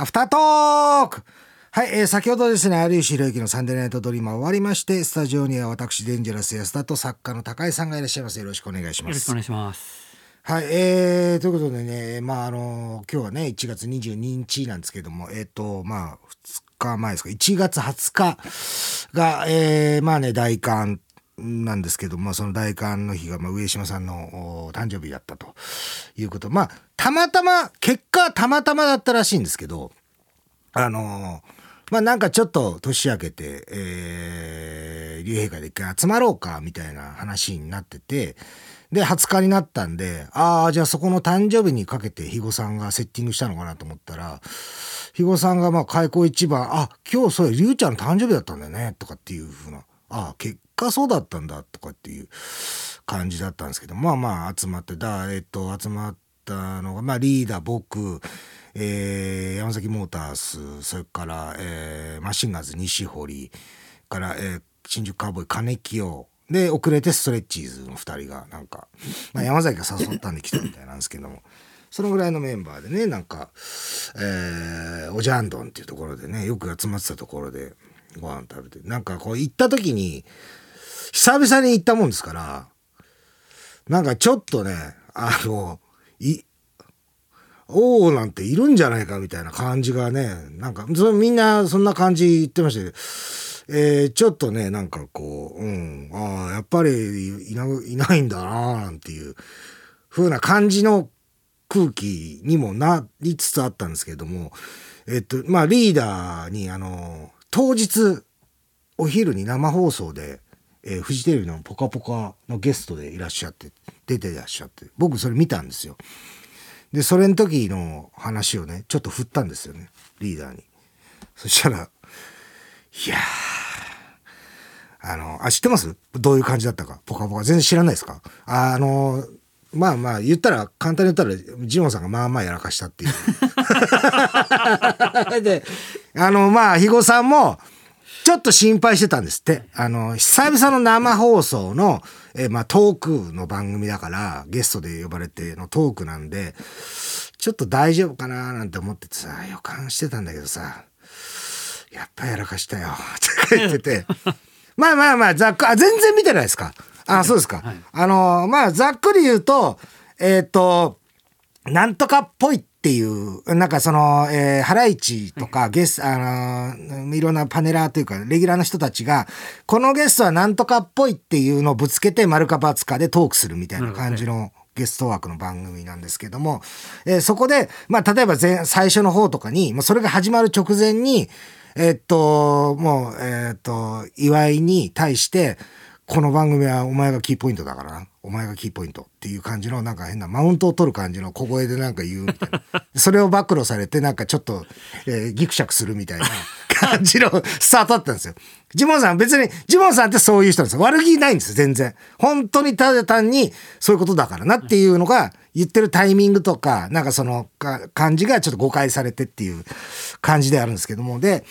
アフタートークはい、えー、先ほどですね、有吉弘行のサンデーナイトドリーマー終わりまして、スタジオには私、デンジャラス安田と作家の高井さんがいらっしゃいます。よろしくお願いします。よろしくお願いします。はい、えー、ということでね、まあ、あの、今日はね、1月22日なんですけども、えっ、と、まあ、2日前ですか、1月20日が、えー、まあね、大寒なんですけども、その大寒の日が、まあ、上島さんの誕生日だったということ。まあ、たまたま、結果たまたまだったらしいんですけど、あのまあなんかちょっと年明けて、えー、竜陛下で一回集まろうかみたいな話になってて、で、20日になったんで、ああ、じゃあそこの誕生日にかけて肥後さんがセッティングしたのかなと思ったら、肥後さんがまあ開口一番、あ、今日それ竜ちゃんの誕生日だったんだよね、とかっていうふうな、あ結果そうだったんだ、とかっていう感じだったんですけど、まあまあ集まって、だ、えっと、集まったのが、まあリーダー、僕、えー、山崎モータースそれから、えー、マシンガンズ西堀から、えー、新宿カウボーイ金清で遅れてストレッチーズの2人がなんか、まあ、山崎が誘ったんで来たみたいなんですけどもそのぐらいのメンバーでねなんか、えー、おじゃんどんっていうところでねよく集まってたところでご飯食べて。なんかこう行った時に久々に行ったもんですからなんかちょっとねあのいおおなんているんじゃないかみたいな感じがねなんかそみんなそんな感じ言ってましたけど、えー、ちょっとねなんかこう、うん、ああやっぱりいないないんだななんていう風な感じの空気にもなりつつあったんですけれどもえっとまあリーダーにあの当日お昼に生放送で、えー、フジテレビの「ぽかぽか」のゲストでいらっしゃって出ていらっしゃって僕それ見たんですよ。で、それの時の話をね、ちょっと振ったんですよね、リーダーに。そしたら、いやー、あの、あ、知ってます？どういう感じだったか？ポカポカ。全然知らないですか？ああの、まあまあ、言ったら、簡単に言ったら、ジモンさんがまあまあやらかしたっていう。で、あの、まあ、肥後さんも、ちょっと心配してたんですって。あの、久々の生放送の、えーまあ、トークの番組だから、ゲストで呼ばれてのトークなんで、ちょっと大丈夫かななんて思っててさ、予感してたんだけどさ、やっぱやらかしたよ、って言ってて。まあまあまあ、ざっく、あ、全然見てないですか？あ、そうですか。はいあの、まあ、ざっくり言うと、えっ、と、なんとかっぽいっていう、なんかその、えー、ハライチとかゲス、あのーいろんなパネラーというか、レギュラーの人たちが、このゲストはなんとかっぽいっていうのをぶつけて、丸か×かでトークするみたいな感じのゲストワークの番組なんですけども、えーそこで、まあ、例えば前最初の方とかに、まあ、それが始まる直前に、えーっと、もう、えーっと、岩井に対して、この番組はお前がキーポイントだからな。お前がキーポイントっていう感じのなんか変なマウントを取る感じの小声でなんか言うみたいな。それを暴露されてなんかちょっと、えーギクシャクするみたいな感じのスタートだったんですよ。ジモンさん別に、ジモンさんってそういう人なんですよ。悪気ないんですよ、全然。本当にただ単にそういうことだからなっていうのが言ってるタイミングとか、なんかそのか感じがちょっと誤解されてっていう感じであるんですけども。で、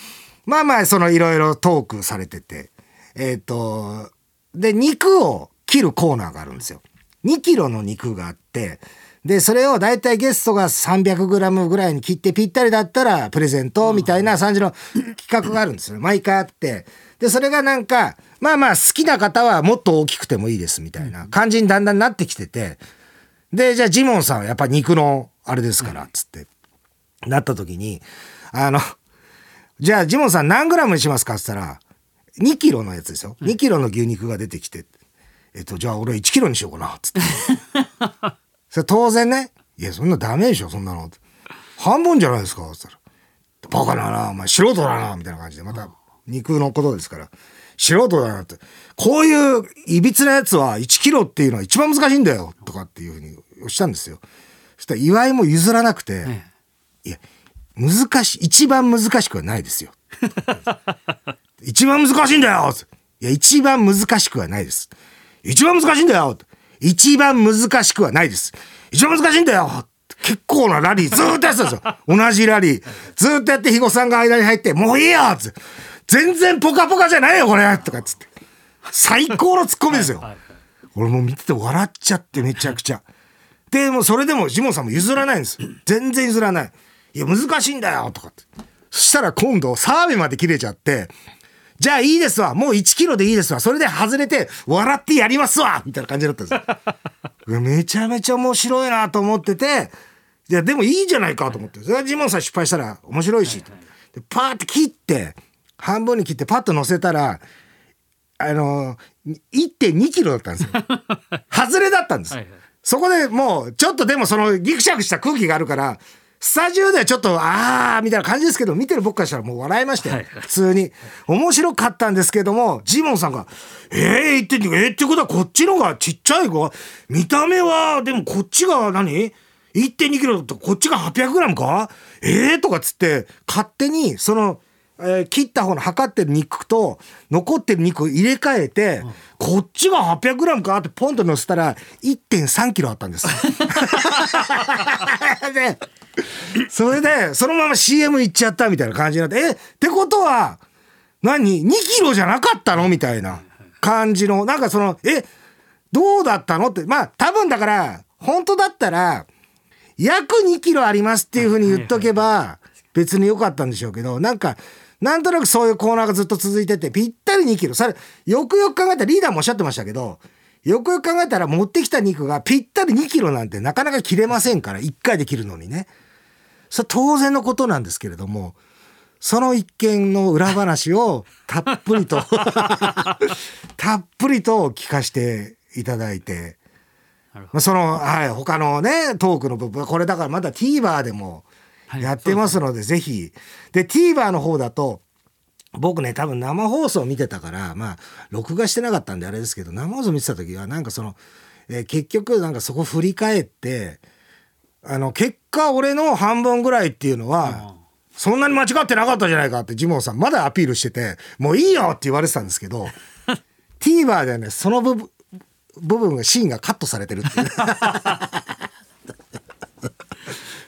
まあまあそのいろいろトークされてて、えっ、と、で、肉を切るコーナーがあるんですよ。2キロの肉があって、で、それを大体ゲストが300グラムぐらいに切ってぴったりだったらプレゼントみたいな感じの企画があるんですよ。毎回あって。で、それがなんか、まあまあ好きな方はもっと大きくてもいいですみたいな感じにだんだんなってきてて、で、じゃあジモンさんはやっぱ肉のあれですから、つって、なった時に、あの、じゃあジモンさん何グラムにしますかって言ったら、2キロのやつですよ。2キロの牛肉が出てきて、えっと、じゃあ俺1キロにしようかな、つって。それ当然ね、いや、そんなダメでしょ、そんなの。半分じゃないですか、つったら。バカだな、お前素人だな、みたいな感じで、また肉のことですから。素人だなって。こういういびつなやつは1キロっていうのは一番難しいんだよ、とかっていうふうにおっしゃるんですよ。そしたら岩井も譲らなくて、えいや、難しい、一番難しくはないですよ。一番難しいんだよいや、一番難しくはないです。一番難しいんだよ一番難しくはないです。一番難しいんだよ結構なラリーずっとやってたんですよ。同じラリー。ずっとやって肥後さんが間に入って、もういいよつって全然ポカポカじゃないよこれとかっつって。最高のツッコミですよ。はい俺もう見てて笑っちゃってめちゃくちゃ。でもそれでもジモンさんも譲らないんです。全然譲らない。いいや、難しいんだよとかって。そしたら今度、澤部まで切れちゃって、じゃあいいですわ。もう1キロでいいですわ。それで外れて、笑ってやりますわみたいな感じだったんですよ。めちゃめちゃ面白いなと思ってて、いや、でもいいじゃないかと思って。それはジモンさん失敗したら面白いし。でパーって切って、半分に切ってパッと乗せたら、あの、1.2キロだったんですよ。外れだったんです。はいはい、そこでもう、ちょっとでもそのギクシャクした空気があるから、スタジオではちょっと、あーみたいな感じですけど、見てる僕からしたらもう笑いましたよ。普通に。面白かったんですけども、ジモンさんが、えー、言ってんえー、ってことはこっちのがちっちゃい子？見た目は、でもこっちが何 ?1.2 キロだとこっちが800グラムか？えー、とかっつって、勝手に、その、えー、切った方の測ってる肉と残ってる肉を入れ替えて、うん、こっちが 800g かってポンと乗せたら 1.3kg あったんです。でそれでそのまま CM 行っちゃったみたいな感じになってえってことは何？2キロじゃなかったの？みたいな感じのなんかそのえどうだったの？ってまあ多分だから本当だったら約2キロありますっていうふうに言っとけば別に良かったんでしょうけどなんかなんとなくそういうコーナーがずっと続いてて、ぴったり2キロ。それ、よくよく考えたらリーダーもおっしゃってましたけど、よくよく考えたら持ってきた肉がぴったり2キロなんてなかなか切れませんから、1回で切るのにね。それ当然のことなんですけれども、その一件の裏話をたっぷりと たっぷりと聞かせていただいて、その、はい、他のね、トークの部分、これだからまだ TVer でもやってますので、ぜひ。で、TVer の方だと、僕ね、多分生放送見てたから、まあ、録画してなかったんであれですけど、生放送見てた時は、なんかその、えー、結局、なんかそこ振り返って、あの、結果、俺の半分ぐらいっていうのは、そんなに間違ってなかったじゃないかってジモンさんまだアピールしてて、もういいよって言われてたんですけど、TVer でね、その部分、部分がシーンがカットされてるっていう。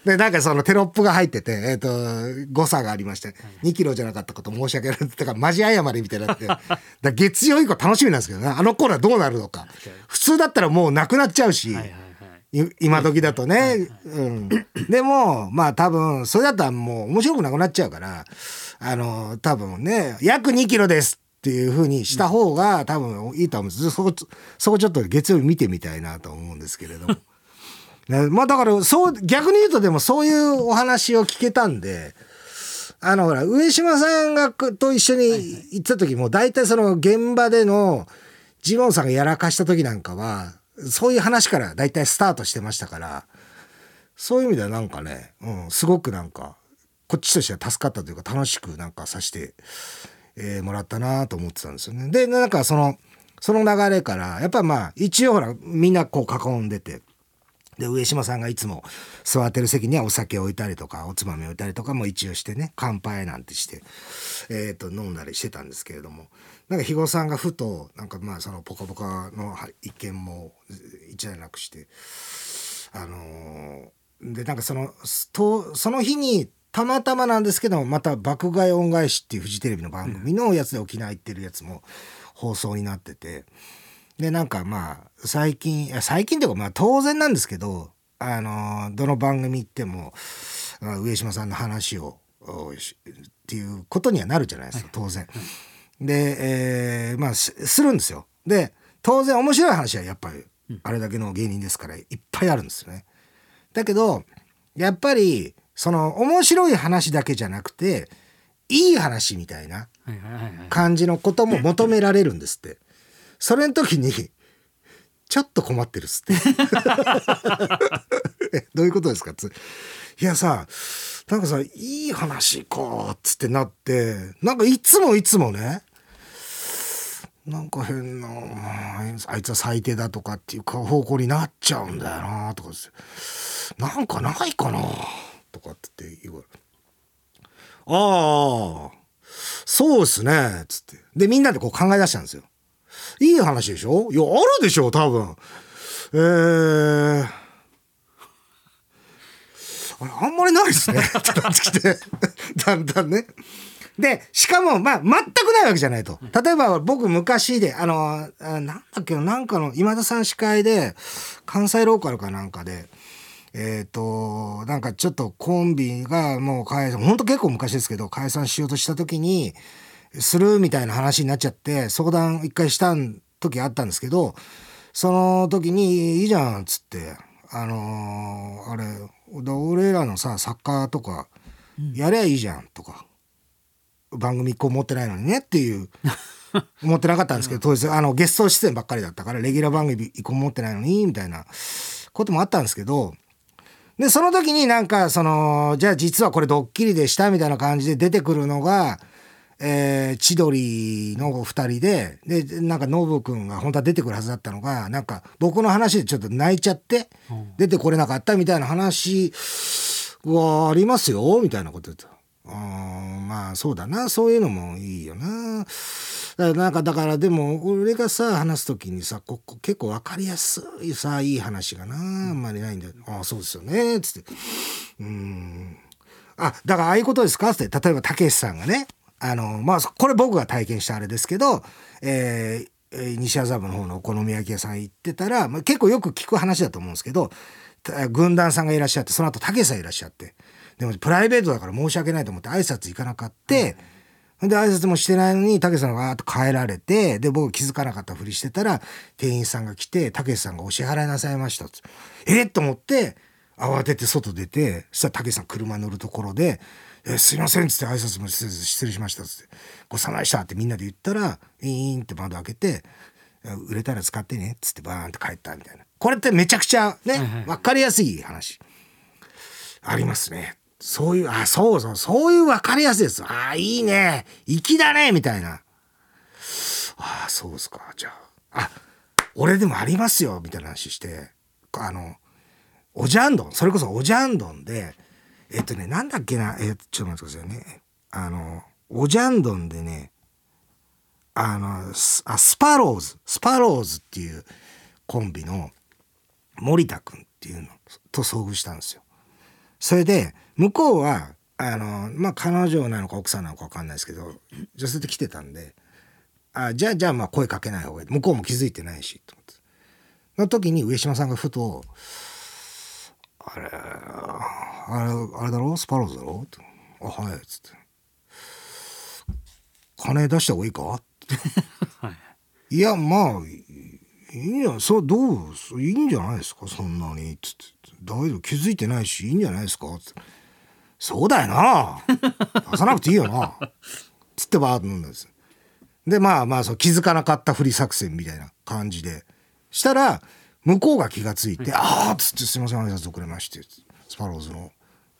で、なんかそのテロップが入ってて、えっ、ー、と、誤差がありまして、2キロじゃなかったこと申し訳ない。だから、マジ謝りみたいになって、だ月曜以降楽しみなんですけどね、あのコーナーどうなるのか。普通だったらもうなくなっちゃうし、今時だとね、うん。でも、まあ多分、それだったらもう面白くなくなっちゃうから、あの、多分ね、約2キロですっていうふうにした方が多分いいと思うんです。そこ、そこちょっと月曜日見てみたいなと思うんですけれども。ね、まあだからそう逆に言うとでもそういうお話を聞けたんであのほら上島さんがと一緒に行った時も大体その現場でのジモンさんがやらかした時なんかはそういう話から大体スタートしてましたからそういう意味ではなんかね、うん、すごくなんかこっちとしては助かったというか楽しくなんかさして、えー、もらったなと思ってたんですよね。でなんかそのその流れからやっぱまあ一応ほらみんなこう囲んでて。で上島さんがいつも座ってる席にはお酒を置いたりとかおつまみを置いたりとかも一応してね乾杯なんてして、えー、と飲んだりしてたんですけれどもなんか肥後さんがふとなんかまあその「ぽかぽか」の一件も一段落してあのー、でなんかそのとその日にたまたまなんですけどまた「爆買い恩返し」っていうフジテレビの番組のやつで沖縄行ってるやつも放送になってて。でなんかまあ最近最近というかまあ当然なんですけどあのどの番組行っても上島さんの話をっていうことにはなるじゃないですか当然。で、えー、まあするんですよ。で当然面白い話はやっぱりあれだけの芸人ですからいっぱいあるんですよね。だけどやっぱりその面白い話だけじゃなくていい話みたいな感じのことも求められるんですって。それの時にちょっと困ってるっすって。どういうことですか？っついやさなんかさいい話かっつってなってなんかいつもいつもねなんか変なあいつは最低だとかっていう方向になっちゃうんだよなとかなんかないかなとかって言われああそうっすねつって。でみんなでこう考え出したんですよ。いい話でしょ？いや、あるでしょ、多分。えー、あれ、あんまりないですね。ってなってきて、だんだんね。で、しかも、まあ、全くないわけじゃないと。例えば、僕、昔で、あの、なんだっけなんかの、今田さん司会で、関西ローカルかなんかで、えっ、と、なんかちょっとコンビがもう解散、ほんと結構昔ですけど、解散しようとした時に、するみたいな話になっちゃって、相談一回した時あったんですけど、その時に、いいじゃん、っつって、あのー、あれ、俺らのさ、作家とか、やりゃいいじゃん、とか、番組一個持ってないのにねっていう、思ってなかったんですけど、当時、あの、ゲスト出演ばっかりだったから、レギュラー番組一個持ってないのに、みたいなこともあったんですけど、で、その時になんか、その、じゃあ実はこれドッキリでしたみたいな感じで出てくるのが、えー、千鳥の二人で、で、なんかノブくんが本当は出てくるはずだったのが、なんか僕の話でちょっと泣いちゃって、出てこれなかったみたいな話はありますよ、みたいなこと言っ。まあそうだな、そういうのもいいよな。だからなんかだからでも俺がさ話す時にさここ結構分かりやすいさいい話がなあんまりないんだよ。ああそうですよねつって。うんあだからああいうことですか？って例えばたけしさんがねあのまあこれ僕が体験したあれですけど、えー、西麻布の方のお好み焼き屋さん行ってたら、まあ、結構よく聞く話だと思うんですけど軍団さんがいらっしゃってその後たけしさんいらっしゃってでもプライベートだから申し訳ないと思って挨拶行かなかって、うん、で挨拶もしてないのにたけしさんがわーっと帰られてで僕気づかなかったふりしてたら店員さんが来てたけしさんがお支払いなさいましたえっと思って慌てて外出てそしたらたけしさん車乗るところで「えすいません」っつって挨拶もせず「失礼しました」っつって「ごさまでした」ってみんなで言ったら「イーン」って窓開けて「売れたら使ってね」っつってバーンって帰ったみたいなこれってめちゃくちゃね分かりやすい話ありますね。そういう、あ、そうそう、そういう分かりやすいです。あ、いいね。粋だね。みたいな。あ、そうですか。じゃあ、あ、俺でもありますよ。みたいな話して、あの、おじゃんどん、それこそおじゃんどんで、えっとね、なんだっけな、えちょっと待ってくださいね。あの、おじゃんどんでね、あの、スあスパローズ、スパローズっていうコンビの森田くんっていうのと遭遇したんですよ。それで、向こうは、あの、まあ、彼女なのか奥さんなのか分かんないですけど、女性で来てたんで、あ、じゃあ、じゃあ、ま、声かけない方がいい。向こうも気づいてないし、と思って。の時に上島さんがふと、あれ、あれ、あれだろ？スパローズだろ？あ、はい、つって。金出した方がいいか？はい、いや、まあ、いいや、そう、どう、いいんじゃないですか、そんなに、つって。大丈夫、気づいてないし、いいんじゃないですか？つって。そうだよな。出さなくていいよな。つってバーッと飲んだんです。でまあまあそう気づかなかったふり作戦みたいな感じで。したら向こうが気が付いて「ああ」っつって「すいません挨拶遅れまして」スパローズの」っ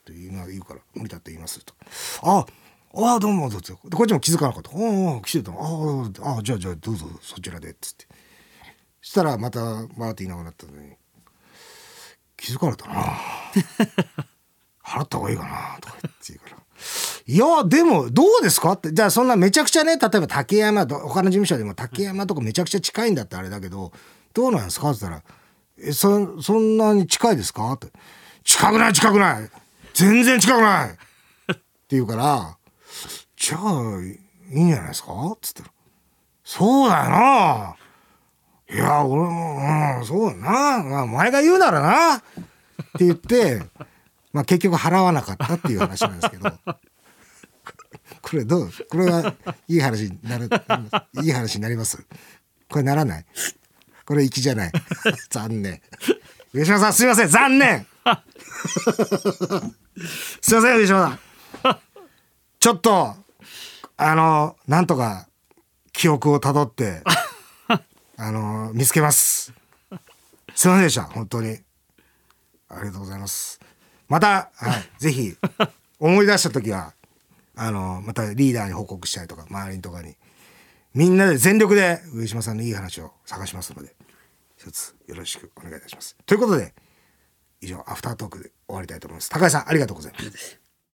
て言うから「無理だって言います」と「あああどうもどうぞ」こっちも気づかなかった「ああ来てた。ああじゃあじゃあどうぞそちらで」っつって。したらまたバーって言いなくなったのに気づかれたな。払った方がいいかなとか言って言うから。いや、でも、どうですか？って。じゃあ、そんなめちゃくちゃね、例えば竹山、他の事務所でも竹山とかめちゃくちゃ近いんだってあれだけど、どうなんですか？って言ったら、え、そ、そんなに近いですか？って。近くない、近くない。全然近くない。って言うから、じゃあ、いいんじゃないですか？っつったら、そうだよな。いや、俺も、うん、そうだな。まあ、お前が言うならな。って言って、まあ結局払わなかったっていう話なんですけど。これどう？これはいい話になる、いい話になります？これならない？これ粋じゃない。残念。上島さんすいません残念 すいません上島さん。ちょっと、あの、なんとか記憶をたどって、あの、見つけます。すいませんでした。本当に。ありがとうございます。また、はい、ぜひ思い出した時はあのまたリーダーに報告したりとか周りとかにみんなで全力で上島さんのいい話を探しますので一つよろしくお願いいたします。ということで以上アフタートークで終わりたいと思います。高橋さんありがとうございます。